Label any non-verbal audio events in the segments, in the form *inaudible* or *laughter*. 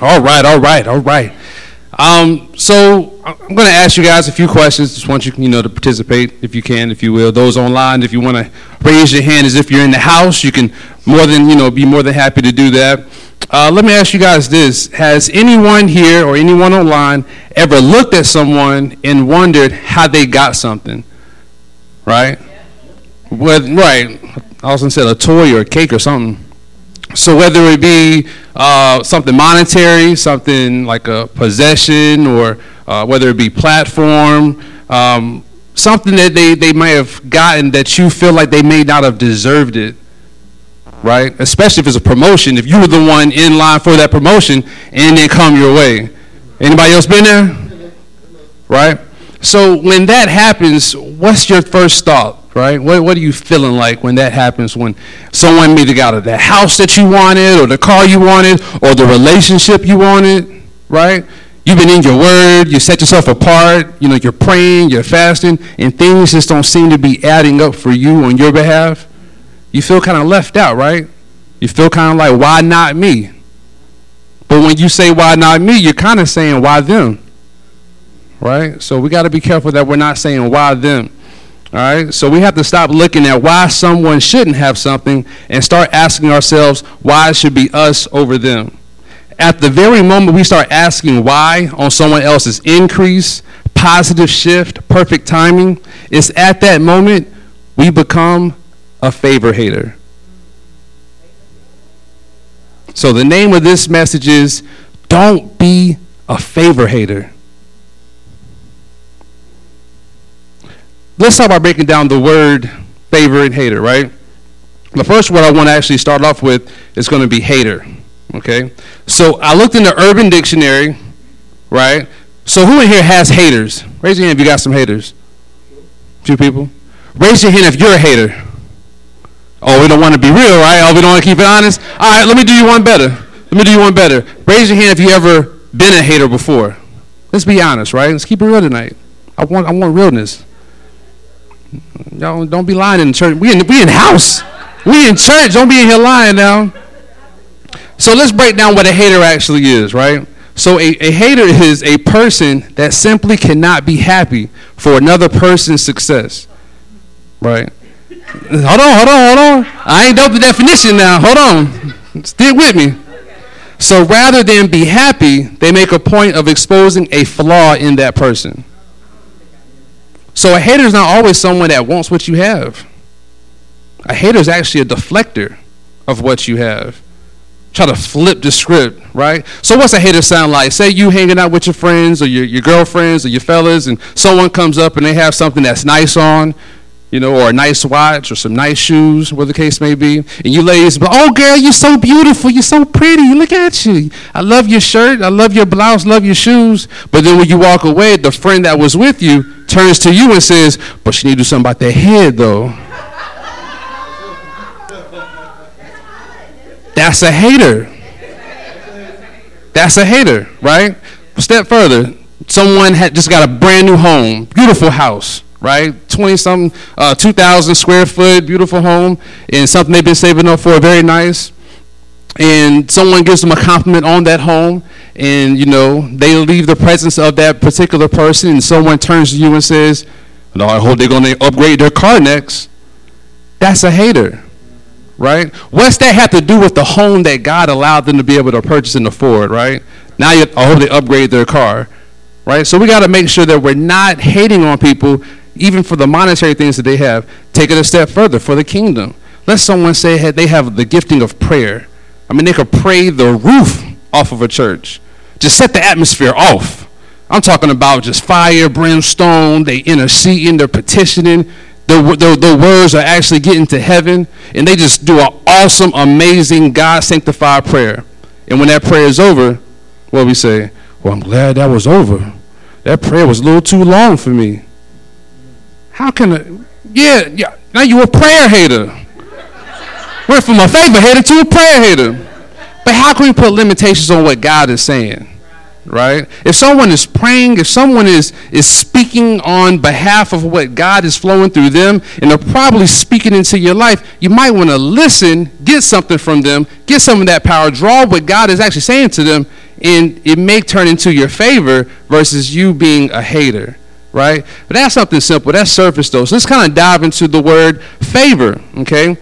All right, all right, all right. Um, so I'm going to ask you guys a few questions. Just want you, you know, to participate if you can, if you will. Those online, if you want to raise your hand as if you're in the house, you can more than, you know, be more than happy to do that. Uh, let me ask you guys this: Has anyone here or anyone online ever looked at someone and wondered how they got something? Right? With, right. I to say a toy or a cake or something. So whether it be uh, something monetary, something like a possession, or uh, whether it be platform, um, something that they, they may have gotten that you feel like they may not have deserved it, right? Especially if it's a promotion, if you were the one in line for that promotion and they come your way. Anybody else been there? Right? So when that happens, what's your first thought? Right? What, what are you feeling like when that happens? When someone maybe got the house that you wanted, or the car you wanted, or the relationship you wanted, right? You've been in your word, you set yourself apart, you know, you're praying, you're fasting, and things just don't seem to be adding up for you on your behalf. You feel kind of left out, right? You feel kind of like, why not me? But when you say, why not me, you're kind of saying, why them? Right? So we got to be careful that we're not saying, why them? All right, so we have to stop looking at why someone shouldn't have something and start asking ourselves why it should be us over them. At the very moment we start asking why on someone else's increase, positive shift, perfect timing, it's at that moment we become a favor hater. So the name of this message is Don't Be a Favor Hater. Let's start by breaking down the word favor and hater, right? The first word I want to actually start off with is going to be hater. Okay? So I looked in the Urban Dictionary, right? So who in here has haters? Raise your hand if you got some haters. Two people. Raise your hand if you're a hater. Oh, we don't want to be real, right? Oh, we don't want to keep it honest. All right, let me do you one better. Let me do you one better. Raise your hand if you ever been a hater before. Let's be honest, right? Let's keep it real tonight. I want, I want realness. Y'all don't be lying in church. We in we in house. We in church. Don't be in here lying now. So let's break down what a hater actually is, right? So a, a hater is a person that simply cannot be happy for another person's success. Right? Hold on, hold on, hold on. I ain't dope the definition now. Hold on. Stick with me. So rather than be happy, they make a point of exposing a flaw in that person. So a hater is not always someone that wants what you have. A hater is actually a deflector of what you have. Try to flip the script, right? So what's a hater sound like? Say you hanging out with your friends or your, your girlfriends or your fellas and someone comes up and they have something that's nice on you know, or a nice watch or some nice shoes, whatever the case may be. And you ladies, but oh girl, you're so beautiful, you're so pretty. Look at you. I love your shirt, I love your blouse, love your shoes. But then when you walk away, the friend that was with you turns to you and says, But she need to do something about that head though. That's a hater. That's a hater, right? Step further. Someone had just got a brand new home, beautiful house right? 20 something, uh, 2,000 square foot, beautiful home, and something they've been saving up for, very nice. And someone gives them a compliment on that home, and you know, they leave the presence of that particular person, and someone turns to you and says, No, I hope they're to upgrade their car next. That's a hater, right? What's that have to do with the home that God allowed them to be able to purchase and afford, right? Now, you, I hope they upgrade their car, right? So we got to make sure that we're not hating on people even for the monetary things that they have, take it a step further for the kingdom. Let someone say hey, they have the gifting of prayer. I mean, they could pray the roof off of a church. Just set the atmosphere off. I'm talking about just fire, brimstone. They interceding, they're petitioning. The, the, the words are actually getting to heaven. And they just do an awesome, amazing, God sanctified prayer. And when that prayer is over, what we say? Well, I'm glad that was over. That prayer was a little too long for me. How can a, yeah, yeah, now you a prayer hater. Went from a favor hater to a prayer hater. But how can we put limitations on what God is saying? right? If someone is praying, if someone is, is speaking on behalf of what God is flowing through them, and they're probably speaking into your life, you might want to listen, get something from them, get some of that power, draw what God is actually saying to them, and it may turn into your favor versus you being a hater, right? But that's something simple. That's surface though. So let's kind of dive into the word favor, okay?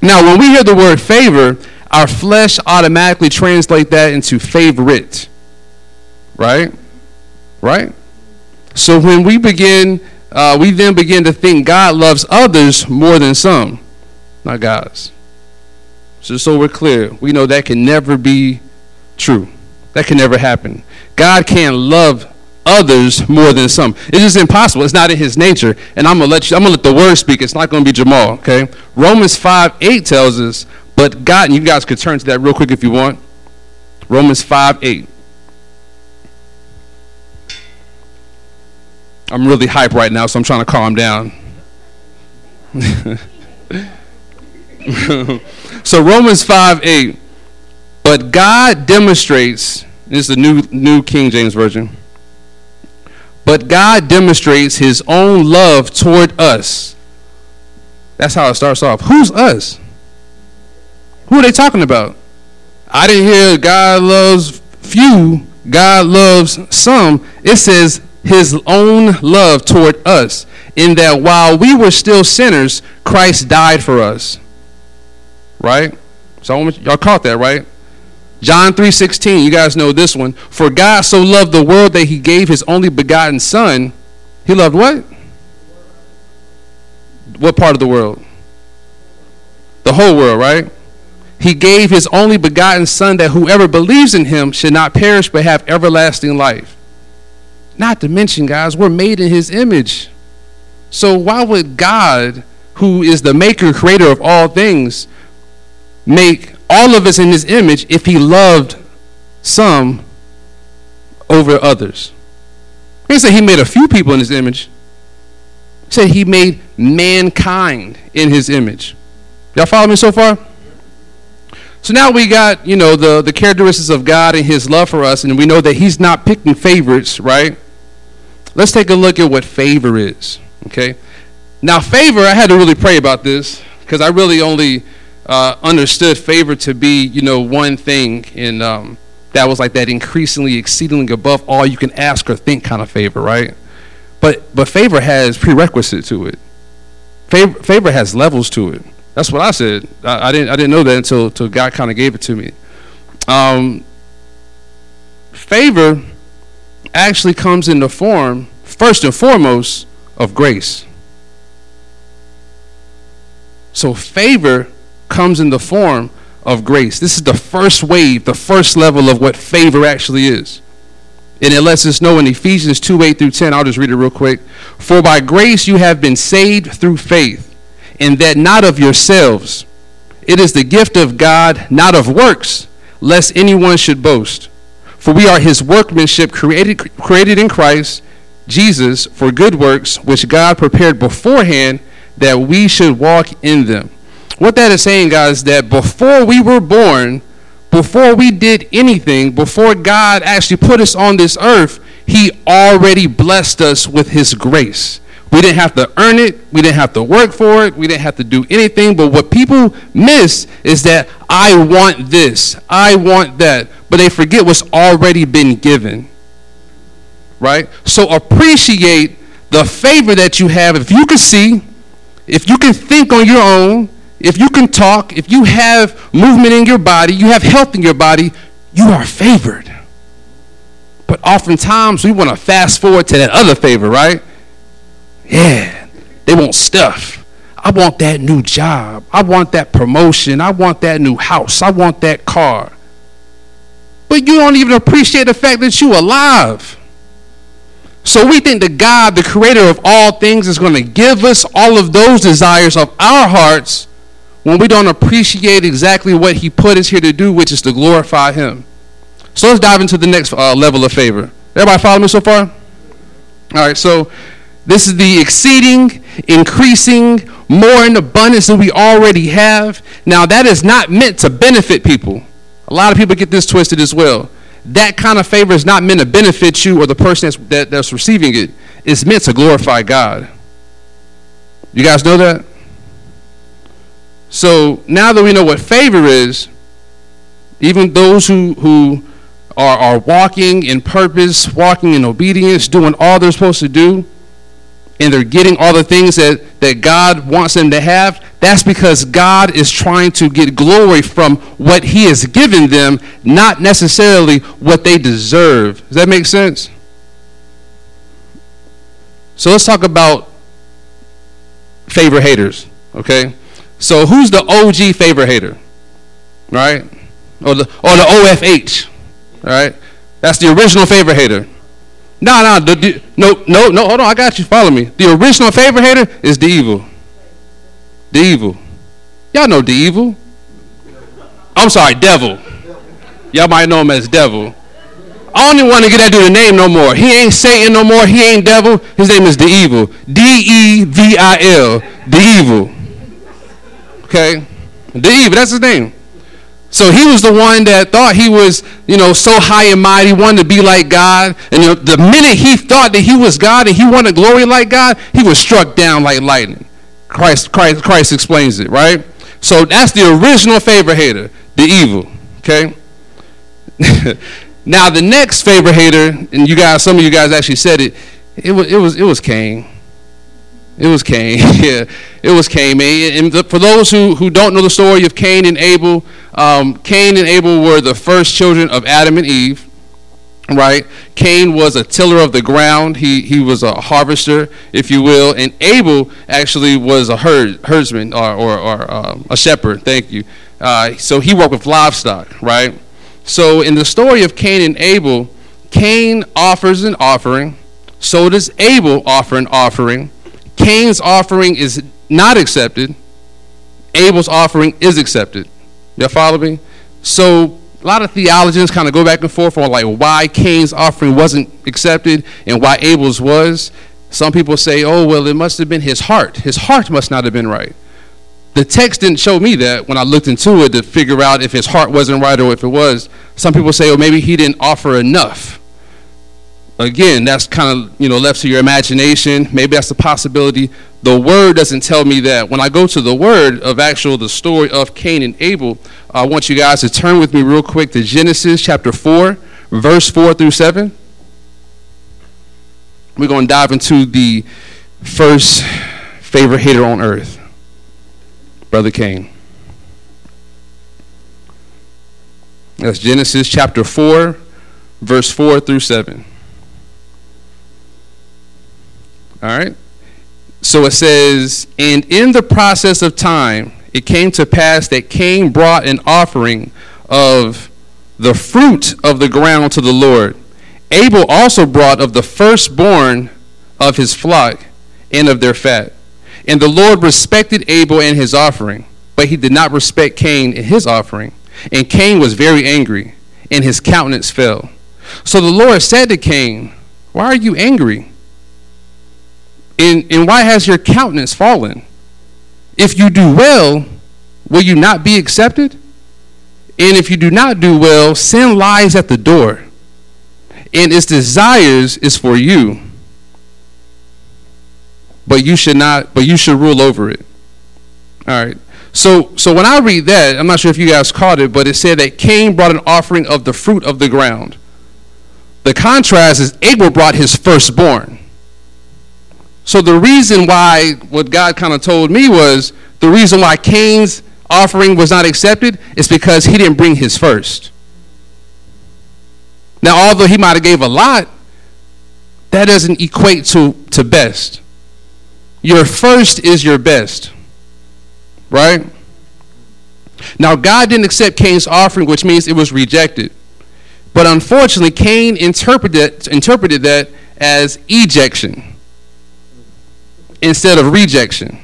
Now, when we hear the word favor, our flesh automatically translate that into favorite right? Right? So when we begin, uh, we then begin to think God loves others more than some, not God's. So, so we're clear, we know that can never be true. That can never happen. God can't love others more than some. It's just impossible. It's not in his nature. And I'm gonna let you I'm gonna let the word speak. It's not gonna be Jamal, okay? Romans 5 8 tells us, but God, and you guys could turn to that real quick if you want. Romans 5 8. I'm really hype right now, so I'm trying to calm down. *laughs* so Romans 5 8. But God demonstrates, this is the new, new King James Version. But God demonstrates his own love toward us. That's how it starts off. Who's us? Who are they talking about? I didn't hear God loves few, God loves some. It says his own love toward us, in that while we were still sinners, Christ died for us. Right? So y'all caught that, right? John 3:16, you guys know this one. For God so loved the world that he gave his only begotten son. He loved what? What part of the world? The whole world, right? He gave his only begotten son that whoever believes in him should not perish but have everlasting life. Not to mention, guys, we're made in his image. So why would God, who is the maker, creator of all things, make all of us in his image if he loved some over others? He didn't say he made a few people in his image. He said he made mankind in his image. Y'all follow me so far? So now we got, you know, the, the characteristics of God and his love for us, and we know that he's not picking favorites, right? Let's take a look at what favor is. Okay? Now, favor, I had to really pray about this because I really only uh, understood favor to be, you know, one thing. And um, that was like that increasingly, exceedingly above all you can ask or think kind of favor, right? But, but favor has prerequisite to it. Favor, favor has levels to it. That's what I said. I, I didn't, I didn't know that until, until God kind of gave it to me. Um, favor actually comes in the form, first and foremost, of grace. So favor comes in the form of grace. This is the first wave, the first level of what favor actually is. And it lets us know in Ephesians 2 8 through 10, I'll just read it real quick. For by grace you have been saved through faith, and that not of yourselves. It is the gift of God, not of works, lest anyone should boast. For we are his workmanship created, created in Christ Jesus for good works, which God prepared beforehand that we should walk in them. What that is saying, guys, is that before we were born, before we did anything, before God actually put us on this earth, he already blessed us with his grace. We didn't have to earn it. We didn't have to work for it. We didn't have to do anything. But what people miss is that I want this. I want that. But they forget what's already been given. Right? So appreciate the favor that you have. If you can see, if you can think on your own, if you can talk, if you have movement in your body, you have health in your body, you are favored. But oftentimes we want to fast forward to that other favor, right? Yeah, they want stuff. I want that new job. I want that promotion. I want that new house. I want that car. But you don't even appreciate the fact that you're alive. So we think that God, the creator of all things, is going to give us all of those desires of our hearts when we don't appreciate exactly what he put us here to do, which is to glorify him. So let's dive into the next uh, level of favor. Everybody follow me so far? All right, so this is the exceeding, increasing, more in abundance than we already have. Now, that is not meant to benefit people. A lot of people get this twisted as well. that kind of favor is not meant to benefit you or the person that's, that, that's receiving it. It's meant to glorify God. You guys know that? So now that we know what favor is, even those who, who are, are walking in purpose, walking in obedience, doing all they're supposed to do, and they're getting all the things that, that God wants them to have, that's because God is trying to get glory from what He has given them, not necessarily what they deserve. Does that make sense? So let's talk about favor haters, okay? So who's the OG favor hater? Right? Or the or the OFH, right? That's the original favor hater. No, no, the, the, no, no, no. Hold on, I got you. Follow me. The original favor hater is the evil. The evil. Y'all know the evil. I'm sorry, devil. Y'all might know him as devil. I don't even want to get that dude a name no more. He ain't Satan no more. He ain't devil. His name is the evil. D E V I L. The evil. Okay? The evil. That's his name. So he was the one that thought he was, you know, so high and mighty, wanted to be like God. And you know, the minute he thought that he was God and he wanted glory like God, he was struck down like lightning. Christ, Christ, Christ explains it, right? So that's the original favor hater, the evil. Okay. *laughs* now the next favor hater, and you guys, some of you guys actually said it. It was, it was, it was Cain. It was Cain. *laughs* yeah, it was Cain. And for those who, who don't know the story of Cain and Abel, um, Cain and Abel were the first children of Adam and Eve. Right? Cain was a tiller of the ground. He, he was a harvester, if you will. And Abel actually was a herd, herdsman or, or, or uh, a shepherd. Thank you. Uh, so he worked with livestock, right? So in the story of Cain and Abel, Cain offers an offering. So does Abel offer an offering. Cain's offering is not accepted, Abel's offering is accepted. Y'all follow me? So a lot of theologians kind of go back and forth on like why Cain's offering wasn't accepted and why Abel's was. Some people say, oh, well, it must have been his heart. His heart must not have been right. The text didn't show me that when I looked into it to figure out if his heart wasn't right or if it was. Some people say, oh, maybe he didn't offer enough again, that's kind of you know left to your imagination. Maybe that's a possibility. The word doesn't tell me that. When I go to the word of actual the story of Cain and Abel, I want you guys to turn with me real quick to Genesis chapter four, verse four through seven. We're going to dive into the first favorite hater on earth, brother Cain. That's Genesis chapter 4, verse 4 through 7. All right? So it says, And in the process of time, it came to pass that Cain brought an offering of the fruit of the ground to the Lord. Abel also brought of the firstborn of his flock and of their fat. And the Lord respected Abel and his offering, but he did not respect Cain and his offering. And Cain was very angry, and his countenance fell. So the Lord said to Cain, Why are you angry? And, and why has your countenance fallen? If you do well, will you not be accepted? And if you do not do well, sin lies at the door, and its desires is for you. But you should not, but you should rule over it. All right. So, so when I read that, I'm not sure if you guys caught it, but it said that Cain brought an offering of the fruit of the ground. The contrast is Abel brought his firstborn. So the reason why what God kind of told me was the reason why Cain's offering was not accepted is because he didn't bring his first. Now, although he might have gave a lot, that doesn't equate to, to best. Your first is your best. Right? Now, God didn't accept Cain's offering, which means it was rejected. But unfortunately, Cain interpreted, interpreted that as ejection instead of rejection.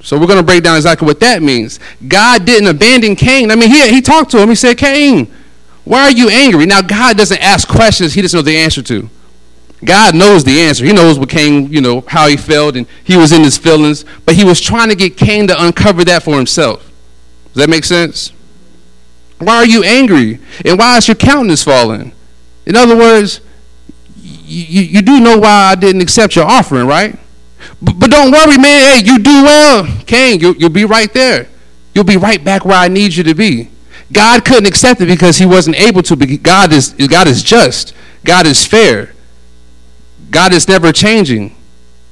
So we're going to break down exactly what that means. God didn't abandon Cain. I mean, he, he talked to him. He said, Cain, why are you angry? Now, God doesn't ask questions he doesn't know the answer to. God knows the answer. He knows what Cain, you know, how he felt, and he was in his feelings. But he was trying to get Cain to uncover that for himself. Does that make sense? Why are you angry? And why is your countenance falling? In other words, you, you do know why I didn't accept your offering, right? But, but don't worry, man. Hey, you do well. Cain, you, you'll be right there. You'll be right back where I need you to be. God couldn't accept it because he wasn't able to. God is, God is just. God is fair. God is never changing,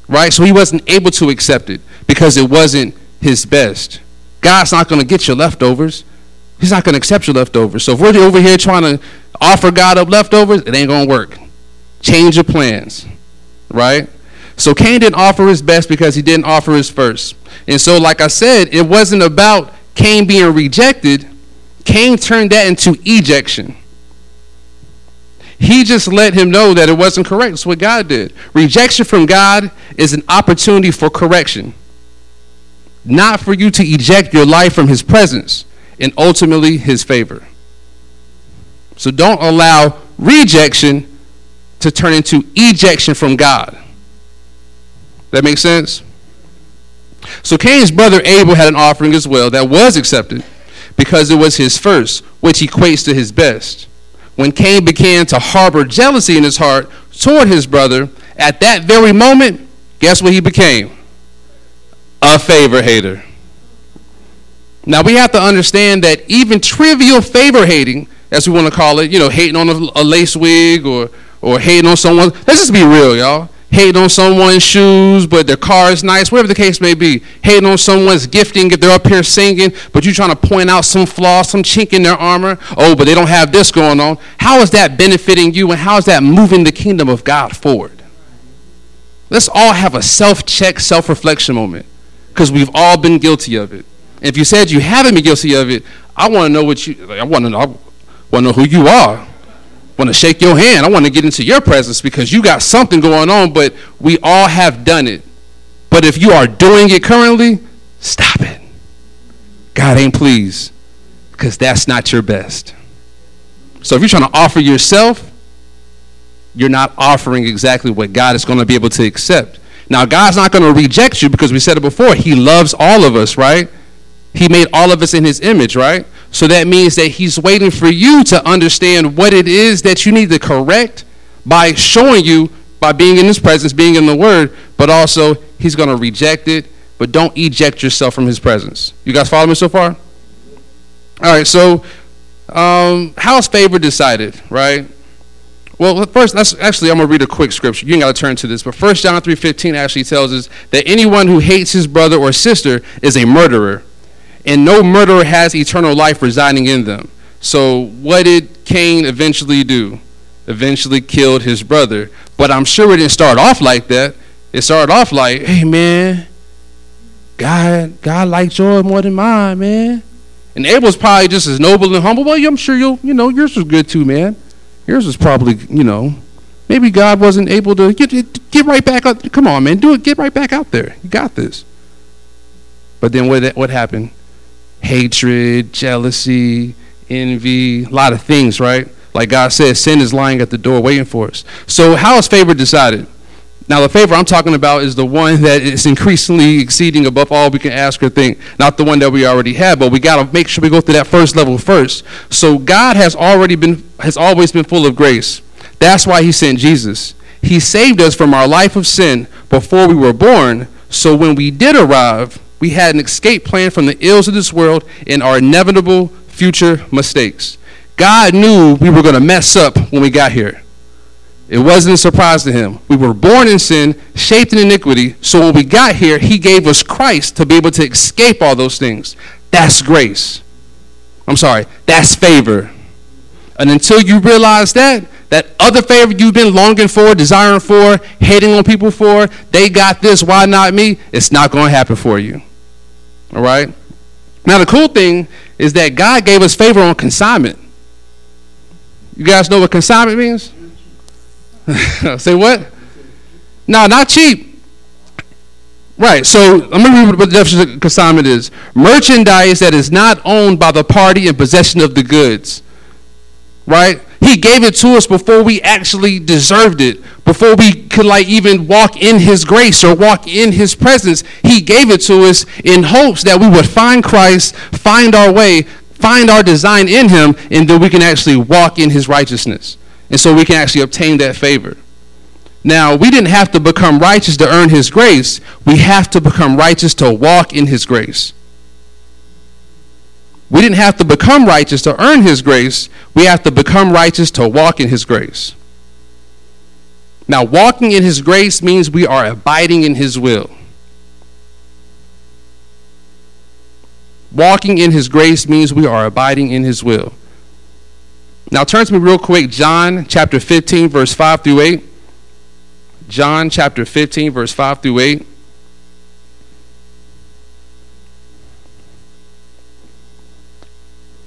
right? So he wasn't able to accept it because it wasn't his best. God's not going to get your leftovers. He's not going to accept your leftovers. So if we're over here trying to offer God up leftovers, it ain't going to work. Change your plans, right? So Cain didn't offer his best because he didn't offer his first. And so, like I said, it wasn't about Cain being rejected. Cain turned that into ejection. He just let him know that it wasn't correct. That's what God did. Rejection from God is an opportunity for correction, not for you to eject your life from His presence and ultimately His favor. So don't allow rejection to turn into ejection from God. That makes sense? So Cain's brother Abel had an offering as well that was accepted because it was his first, which equates to his best. When Cain began to harbor jealousy in his heart toward his brother, at that very moment, guess what he became? A favor hater. Now we have to understand that even trivial favor hating, as we want to call it, you know, hating on a, a lace wig or or hating on someone. Let's just be real, y'all. Hating on someone's shoes, but their car is nice, whatever the case may be. Hating on someone's gifting if they're up here singing, but you're trying to point out some flaw, some chink in their armor. Oh, but they don't have this going on. How is that benefiting you, and how is that moving the kingdom of God forward? Let's all have a self check, self reflection moment, because we've all been guilty of it. And if you said you haven't been guilty of it, I want to know what you. I want to know. I want to know who you are want to shake your hand. I want to get into your presence because you got something going on, but we all have done it. But if you are doing it currently, stop it. God ain't pleased because that's not your best. So if you're trying to offer yourself, you're not offering exactly what God is going to be able to accept. Now, God's not going to reject you because we said it before. He loves all of us, right? He made all of us in His image, right? So that means that he's waiting for you to understand what it is that you need to correct by showing you, by being in his presence, being in the word, but also he's going to reject it, but don't eject yourself from his presence. You guys follow me so far? All right, so um, how's favor decided, right? Well, first, actually, I'm going to read a quick scripture. You ain't got to turn to this, but 1 John 3.15 actually tells us that anyone who hates his brother or sister is a murderer and no murderer has eternal life residing in them. So, what did Cain eventually do? Eventually killed his brother. But I'm sure it didn't start off like that. It started off like, hey, man, God, God likes yours more than mine, man. And Abel's probably just as noble and humble. Well, I'm sure you'll, you know, yours was good too, man. Yours was probably, you know, maybe God wasn't able to get get right back up. Come on, man, do it. Get right back out there. You got this. But then what what happened? Hatred, jealousy, envy, a lot of things, right? Like God says, sin is lying at the door waiting for us. So, how is favor decided? Now, the favor I'm talking about is the one that is increasingly exceeding above all we can ask or think, not the one that we already have, but we got to make sure we go through that first level first. So, God has already been, has always been full of grace. That's why He sent Jesus. He saved us from our life of sin before we were born, so when we did arrive, we had an escape plan from the ills of this world and our inevitable future mistakes. God knew we were going to mess up when we got here. It wasn't a surprise to him. We were born in sin, shaped in iniquity, so when we got here, he gave us Christ to be able to escape all those things. That's grace. I'm sorry, that's favor. And until you realize that, that other favor you've been longing for, desiring for, hating on people for, they got this, why not me? It's not going to happen for you. All right? Now, the cool thing is that God gave us favor on consignment. You guys know what consignment means? *laughs* Say what? No, not cheap. Right, so I'm going to read what the definition of consignment is merchandise that is not owned by the party in possession of the goods. Right? He gave it to us before we actually deserved it, before we could like even walk in his grace or walk in his presence. He gave it to us in hopes that we would find Christ, find our way, find our design in him, and then we can actually walk in his righteousness. And so we can actually obtain that favor. Now, we didn't have to become righteous to earn his grace. We have to become righteous to walk in his grace. We didn't have to become righteous to earn his grace. We have to become righteous to walk in his grace. Now, walking in his grace means we are abiding in his will. Walking in his grace means we are abiding in his will. Now, turn to me real quick, John chapter 15, verse 5 through 8. John chapter 15, verse 5 through 8.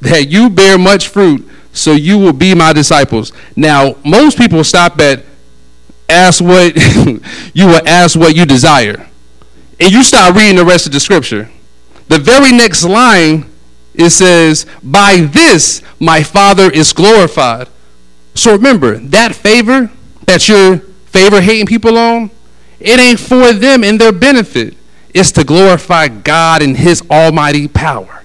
that you bear much fruit, so you will be my disciples. Now, most people stop at ask what *laughs* you will ask what you desire. And you start reading the rest of the scripture. The very next line it says, By this my Father is glorified. So remember, that favor that you're favor hating people on, it ain't for them and their benefit. It's to glorify God and His almighty power.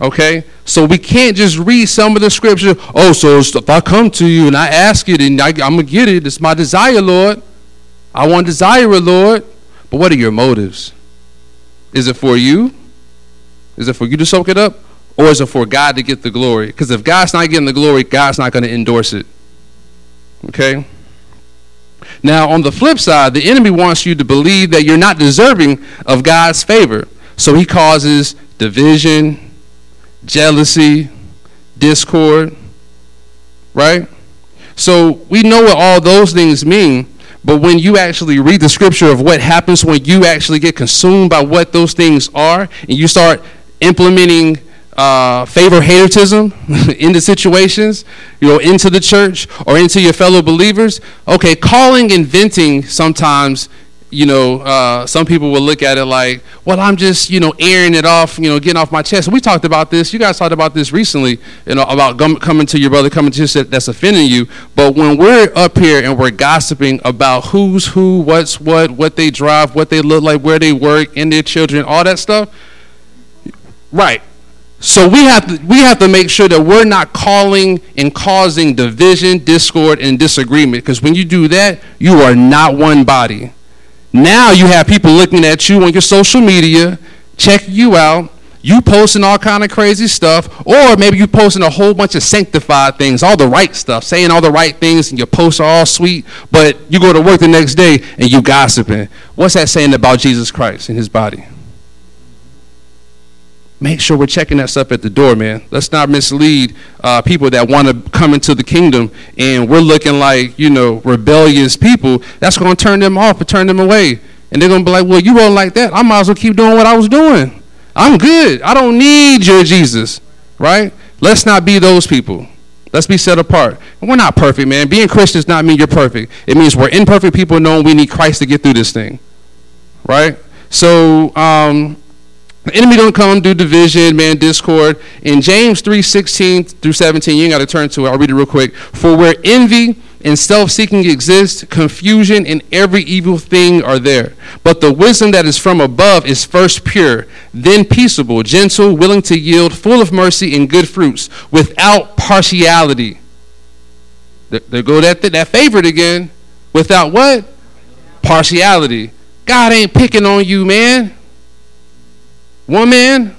Okay? So we can't just read some of the scripture. Oh, so if I come to you and I ask it and I, am going to get it, it's my desire, Lord. I want desire, Lord. But what are your motives? Is it for you? Is it for you to soak it up? Or is it for God to get the glory? Because if God's not getting the glory, God's not going to endorse it. Okay? Now, on the flip side, the enemy wants you to believe that you're not deserving of God's favor. So he causes division, jealousy, discord, right? So we know what all those things mean, but when you actually read the scripture of what happens when you actually get consumed by what those things are and you start implementing uh, favor hatertism *laughs* into situations, you know, into the church or into your fellow believers, okay, calling and venting sometimes you know, uh, some people will look at it like, well, I'm just, you know, airing it off, you know, getting off my chest. We talked about this. You guys talked about this recently, you know, about coming to your brother, coming to you that's offending you. But when we're up here and we're gossiping about who's who, what's what, what they drive, what they look like, where they work, and their children, all that stuff, right? So we have to we have to make sure that we're not calling and causing division, discord, and disagreement. Because when you do that, you are not one body. Now you have people looking at you on your social media, checking you out, you posting all kind of crazy stuff, or maybe you posting a whole bunch of sanctified things, all the right stuff, saying all the right things, and your posts are all sweet, but you go to work the next day and you gossiping. What's that saying about Jesus Christ and his body? Make sure we're checking that stuff at the door, man. Let's not mislead uh, people that want to come into the kingdom and we're looking like, you know, rebellious people. That's going to turn them off and turn them away. And they're going to be like, well, you rolling like that. I might as well keep doing what I was doing. I'm good. I don't need your Jesus, right? Let's not be those people. Let's be set apart. And we're not perfect, man. Being Christian does not mean you're perfect. It means we're imperfect people knowing we need Christ to get through this thing, right? So, um, enemy don't come do division, man, discord. In James 3, 16 through 17, you ain't got to turn to it. I'll read it real quick. For where envy and self-seeking exist, confusion and every evil thing are there. But the wisdom that is from above is first pure, then peaceable, gentle, willing to yield, full of mercy and good fruits, without partiality. There go that, that favorite again. Without what? Partiality. God ain't picking on you, man. One man.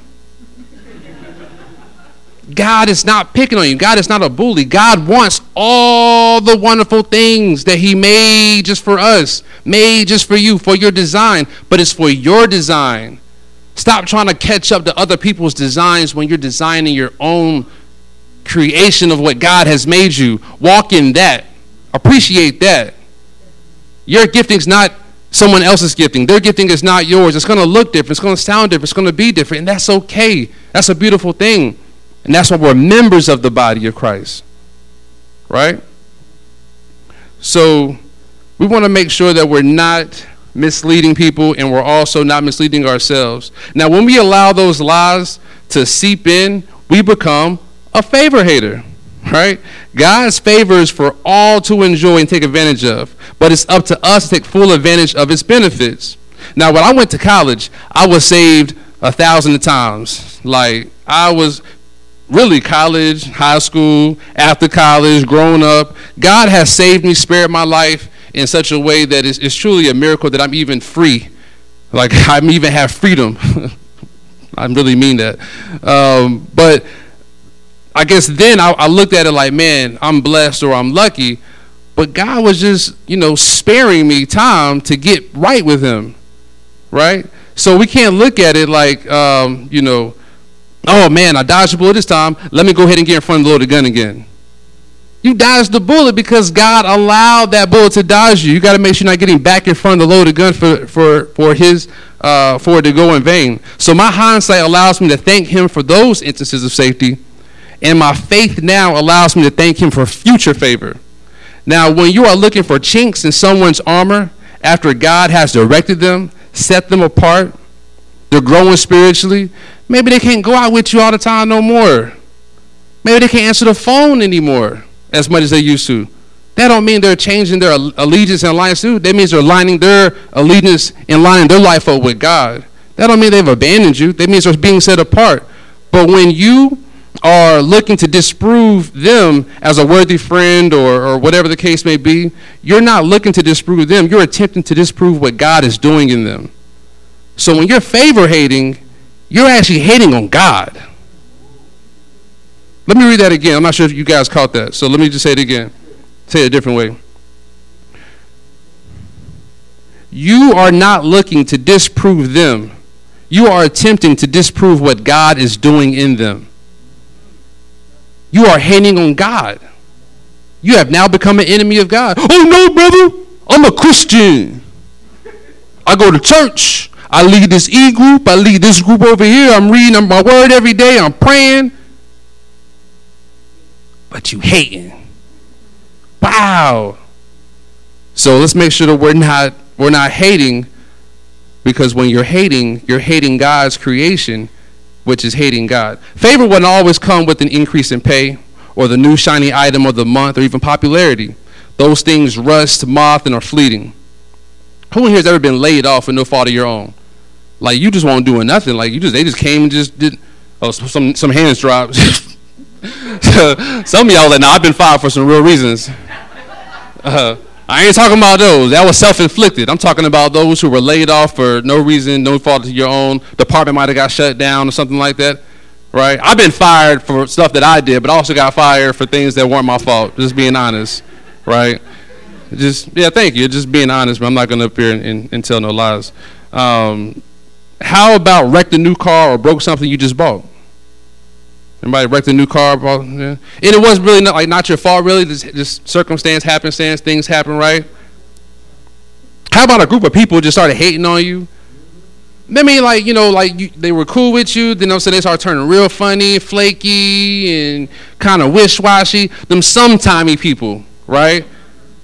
God is not picking on you. God is not a bully. God wants all the wonderful things that He made just for us, made just for you, for your design, but it's for your design. Stop trying to catch up to other people's designs when you're designing your own creation of what God has made you. Walk in that. Appreciate that. Your gifting's not someone else's gifting. Their gifting is not yours. It's going to look different. It's going to sound different. It's going to be different. And that's okay. That's a beautiful thing. And that's why we're members of the body of Christ. Right? So we want to make sure that we're not misleading people and we're also not misleading ourselves. Now, when we allow those lies to seep in, we become a favor hater, right? God's favor is for all to enjoy and take advantage of, but it's up to us to take full advantage of its benefits. Now, when I went to college, I was saved a thousand times. Like, I was really college, high school, after college, grown up. God has saved me, spared my life in such a way that it's, it's truly a miracle that I'm even free. Like, *laughs* I even have freedom. *laughs* I really mean that. Um, but I guess then I, I looked at it like, man, I'm blessed or I'm lucky. But God was just, you know, sparing me time to get right with Him, right? So we can't look at it like, um, you know, oh man, I dodged a bullet this time. Let me go ahead and get in front of the loaded gun again. You dodged the bullet because God allowed that bullet to dodge you. You got to make sure you're not getting back in front of the loaded gun for, for, for his uh, for it to go in vain. So my hindsight allows me to thank him for those instances of safety, and my faith now allows me to thank him for future favor. Now, when you are looking for chinks in someone's armor after God has directed them, set them apart, they're growing spiritually, maybe they can't go out with you all the time no more. Maybe they can't answer the phone anymore as much as they used to. That don't mean they're changing their allegiance and alliance to. That means they're lining their allegiance and lining their life up with God. That don't mean they've abandoned you. That means they're being set apart. But when you are looking to disprove them as a worthy friend or, or whatever the case may be, you're not looking to disprove them. You're attempting to disprove what God is doing in them. So when you're favor hating, you're actually hating on God. Let me read that again. I'm not sure if you guys caught that. So let me just say it again. Say it a different way. You are not looking to disprove them. You are attempting to disprove what God is doing in them. You are hating on God. You have now become an enemy of God. Oh no, brother. I'm a Christian. I go to church. I lead this E group. I lead this group over here. I'm reading my word every day. I'm praying. But you hating. Wow. So let's make sure that we're not we're not hating because when you're hating, you're hating God's creation, which is hating God. Favor wouldn't always come with an increase in pay or the new shiny item of the month or even popularity. Those things rust, moth, and are fleeting. Who in here has ever been laid off for no fault of your own? Like you just won't doing nothing. Like you just they just came and just did. Oh, some some hands dropped. *laughs* some of y'all that now I've been fired for some real reasons. Uh, I ain't talking about those. That was self-inflicted. I'm talking about those who were laid off for no reason, no fault of your own. Department might have got shut down or something like that, right? I've been fired for stuff that I did, but I also got fired for things that weren't my fault. Just being honest, right? Just yeah, thank you. Just being honest, but I'm not gonna appear and, and, and tell no lies. Um, how about wrecked a new car or broke something you just bought? Anybody wrecked a new car? Yeah. And it was really not like not your fault, really. Just, just circumstance, happenstance, things happen, right? How about a group of people just started hating on you? I mean, like you know, like you, they were cool with you. Then all they started turning real funny, flaky, and kind of wish-washy. Them sometimey people, right?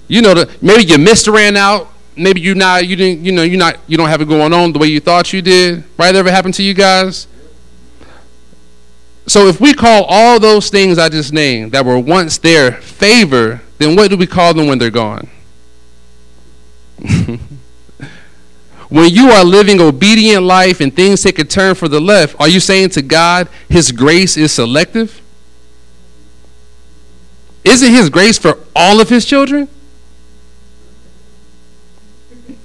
You know, the, maybe your mister ran out. Maybe you not, you didn't, you know, you not, you don't have it going on the way you thought you did. Right? That ever happened to you guys? So if we call all those things I just named that were once their favor, then what do we call them when they're gone? *laughs* when you are living obedient life and things take a turn for the left, are you saying to God, His grace is selective? Isn't His grace for all of His children?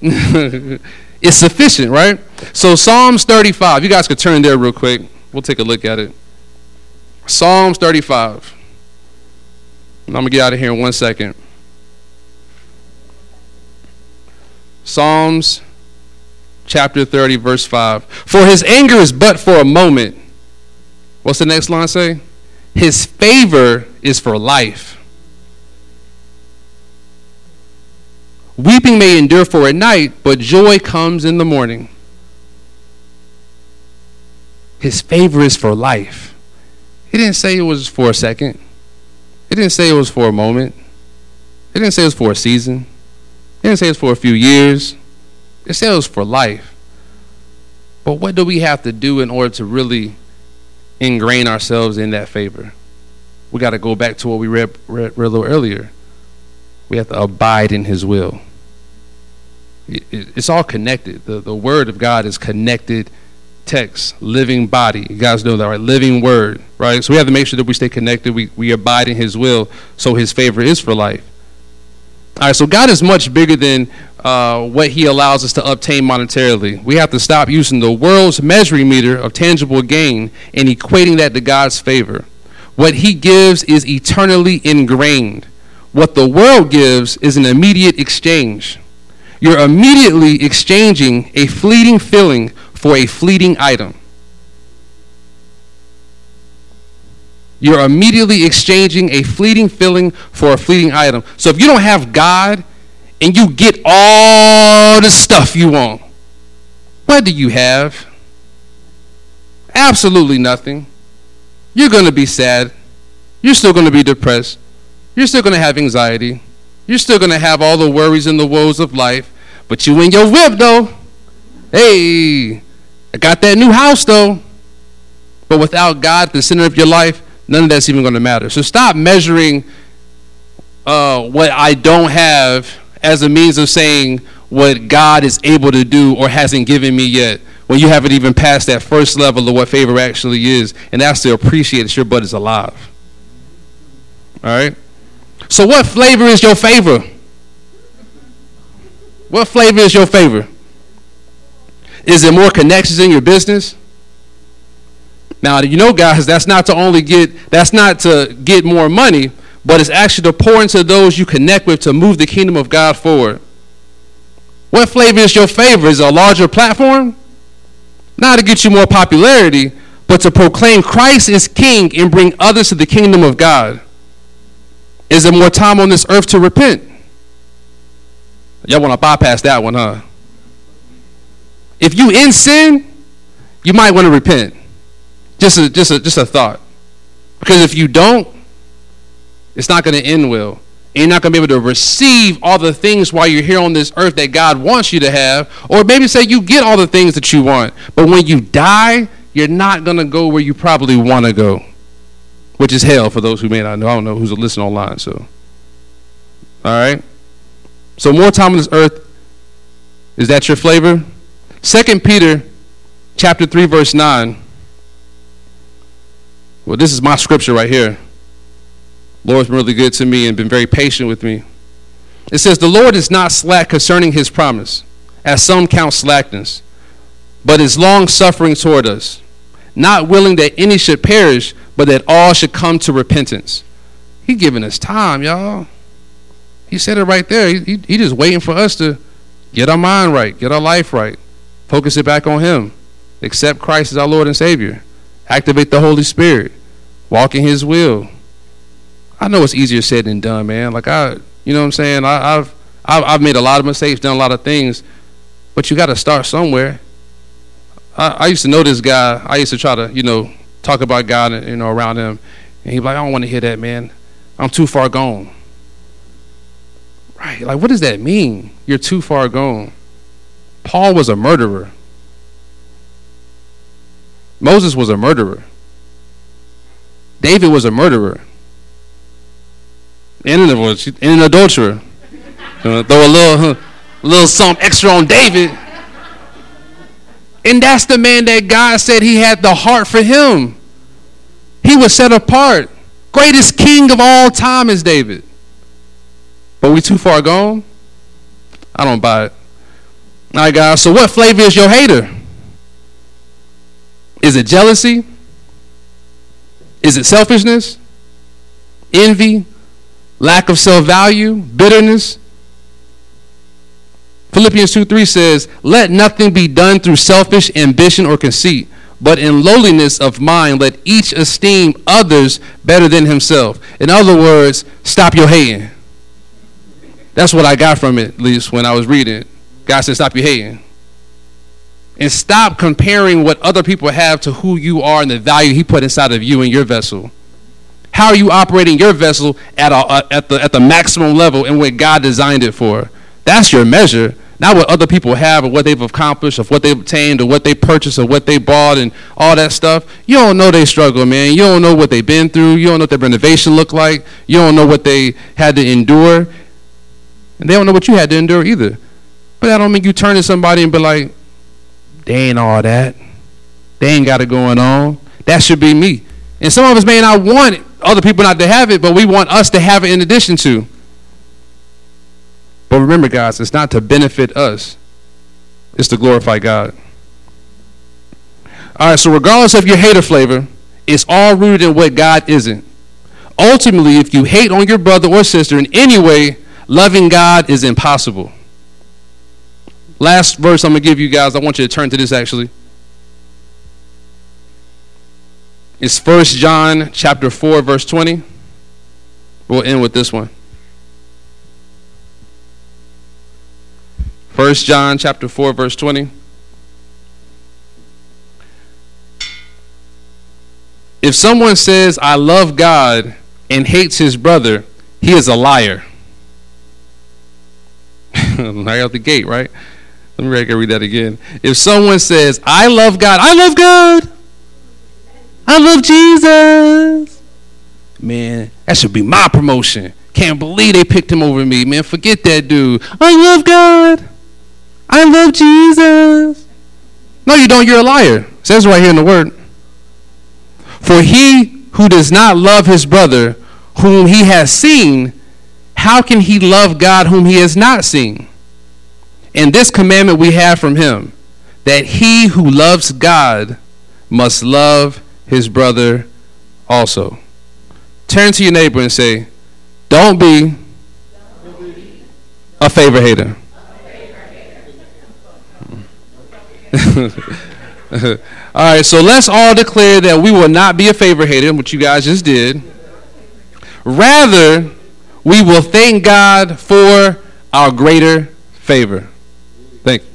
*laughs* it's sufficient, right? So Psalms 35, you guys could turn there real quick. We'll take a look at it. Psalms 35. I'm going to get out of here in one second. Psalms chapter 30, verse 5. For his anger is but for a moment. What's the next line say? His favor is for life. Weeping may endure for a night, but joy comes in the morning. His favor is for life. He didn't say it was for a second. He didn't say it was for a moment. He didn't say it was for a season. He didn't say it was for a few years. It said it was for life. But what do we have to do in order to really ingrain ourselves in that favor? We got to go back to what we read, read, read a little earlier. We have to abide in His will. It, it, it's all connected. The, the Word of God is connected text, living body. You guys know that, right? Living Word, right? So we have to make sure that we stay connected. We, we abide in His will, so His favor is for life. All right, so God is much bigger than uh, what He allows us to obtain monetarily. We have to stop using the world's measuring meter of tangible gain and equating that to God's favor. What He gives is eternally ingrained. What the world gives is an immediate exchange. You're immediately exchanging a fleeting feeling for a fleeting item. You're immediately exchanging a fleeting feeling for a fleeting item. So if you don't have God and you get all the stuff you want, what do you have? Absolutely nothing. You're going to be sad. You're still going to be depressed. You're still going to have anxiety. You're still going to have all the worries and the woes of life. But you in your whip, though. Hey, I got that new house, though. But without God at the center of your life, none of that's even going to matter. So stop measuring uh, what I don't have as a means of saying what God is able to do or hasn't given me yet when you haven't even passed that first level of what favor actually is. And that's to appreciate that your butt is alive. All right? So, what flavor is your favor? What flavor is your favor? Is it more connections in your business? Now, you know, guys, that's not to only get that's not to get more money, but it's actually to pour into those you connect with to move the kingdom of God forward. What flavor is your favor? Is a larger platform? Not to get you more popularity, but to proclaim Christ is king and bring others to the kingdom of God. Is there more time on this earth to repent? Y'all want to bypass that one, huh? If you in sin, you might want to repent. Just a, just a, just a thought. Because if you don't, it's not going to end well. And you're not going to be able to receive all the things while you're here on this earth that God wants you to have. Or maybe say you get all the things that you want. But when you die, you're not going to go where you probably want to go, which is hell for those who may not know. I don't know who's listening online. So, all right. So more time on this earth. Is that your flavor? Second Peter chapter 3 verse 9. Well, this is my scripture right here. Lord's been really good to me and been very patient with me. It says, The Lord is not slack concerning his promise, as some count slackness, but is long suffering toward us, not willing that any should perish, but that all should come to repentance. He giving us time, y'all. He said it right there. He, he, he just waiting for us to get our mind right, get our life right, focus it back on Him, accept Christ as our Lord and Savior, activate the Holy Spirit, walk in His will. I know it's easier said than done, man. Like I, you know what I'm saying. I, I've I've, I've made a lot of mistakes, done a lot of things, but you got to start somewhere. I, I used to know this guy. I used to try to, you know, talk about God, you know, around him, and he'd be like, "I don't want to hear that, man. I'm too far gone." Right? Like, what does that mean? You're too far gone. Paul was a murderer. Moses was a murderer. David was a murderer. And an adulterer. *laughs* Uh, throw a little, little something extra on David. And that's the man that God said he had the heart for him. He was set apart. Greatest king of all time is David. But we too far gone? I don't buy it. All right, guys. So, what flavor is your hater? Is it jealousy? Is it selfishness? Envy? Lack of self value? Bitterness? Philippians 2 3 says, Let nothing be done through selfish ambition or conceit, but in lowliness of mind, let each esteem others better than himself. In other words, stop your hating. That's what I got from it, at least when I was reading. God said, stop your hating. And stop comparing what other people have to who you are and the value He put inside of you and your vessel. How are you operating your vessel at, a, at, the, at the maximum level and what God designed it for? That's your measure, not what other people have or what they've accomplished or what they've obtained or what they purchased or what they bought and all that stuff. You don't know they struggle, man. You don't know what they've been through. You don't know what their renovation looked like. You don't know what they had to endure. And they don't know what you had to endure either. But that don't mean you turn to somebody and be like, they ain't all that. They ain't got it going on. That should be me. And some of us may not want other people not to have it, but we want us to have it in addition to. But remember, guys, it's not to benefit us, it's to glorify God. All right, so regardless of your hater flavor, it's all rooted in what God isn't. Ultimately, if you hate on your brother or sister in any way, loving God is impossible. Last verse I'm going to give you guys, I want you to turn to this actually. It's 1 John chapter 4 verse 20. We'll end with this one. 1 John chapter 4 verse 20. If someone says I love God and hates his brother, he is a liar. *laughs* right out the gate, right? Let me read that again. If someone says, I love God, I love God, I love Jesus. Man, that should be my promotion. Can't believe they picked him over me, man. Forget that dude. I love God. I love Jesus. No, you don't. You're a liar. It says right here in the word. For he who does not love his brother, whom he has seen, how can he love God whom he has not seen? And this commandment we have from him that he who loves God must love his brother also. Turn to your neighbor and say, Don't be a favor hater. *laughs* all right, so let's all declare that we will not be a favor hater, which you guys just did. Rather, we will thank God for our greater favor. Thank you.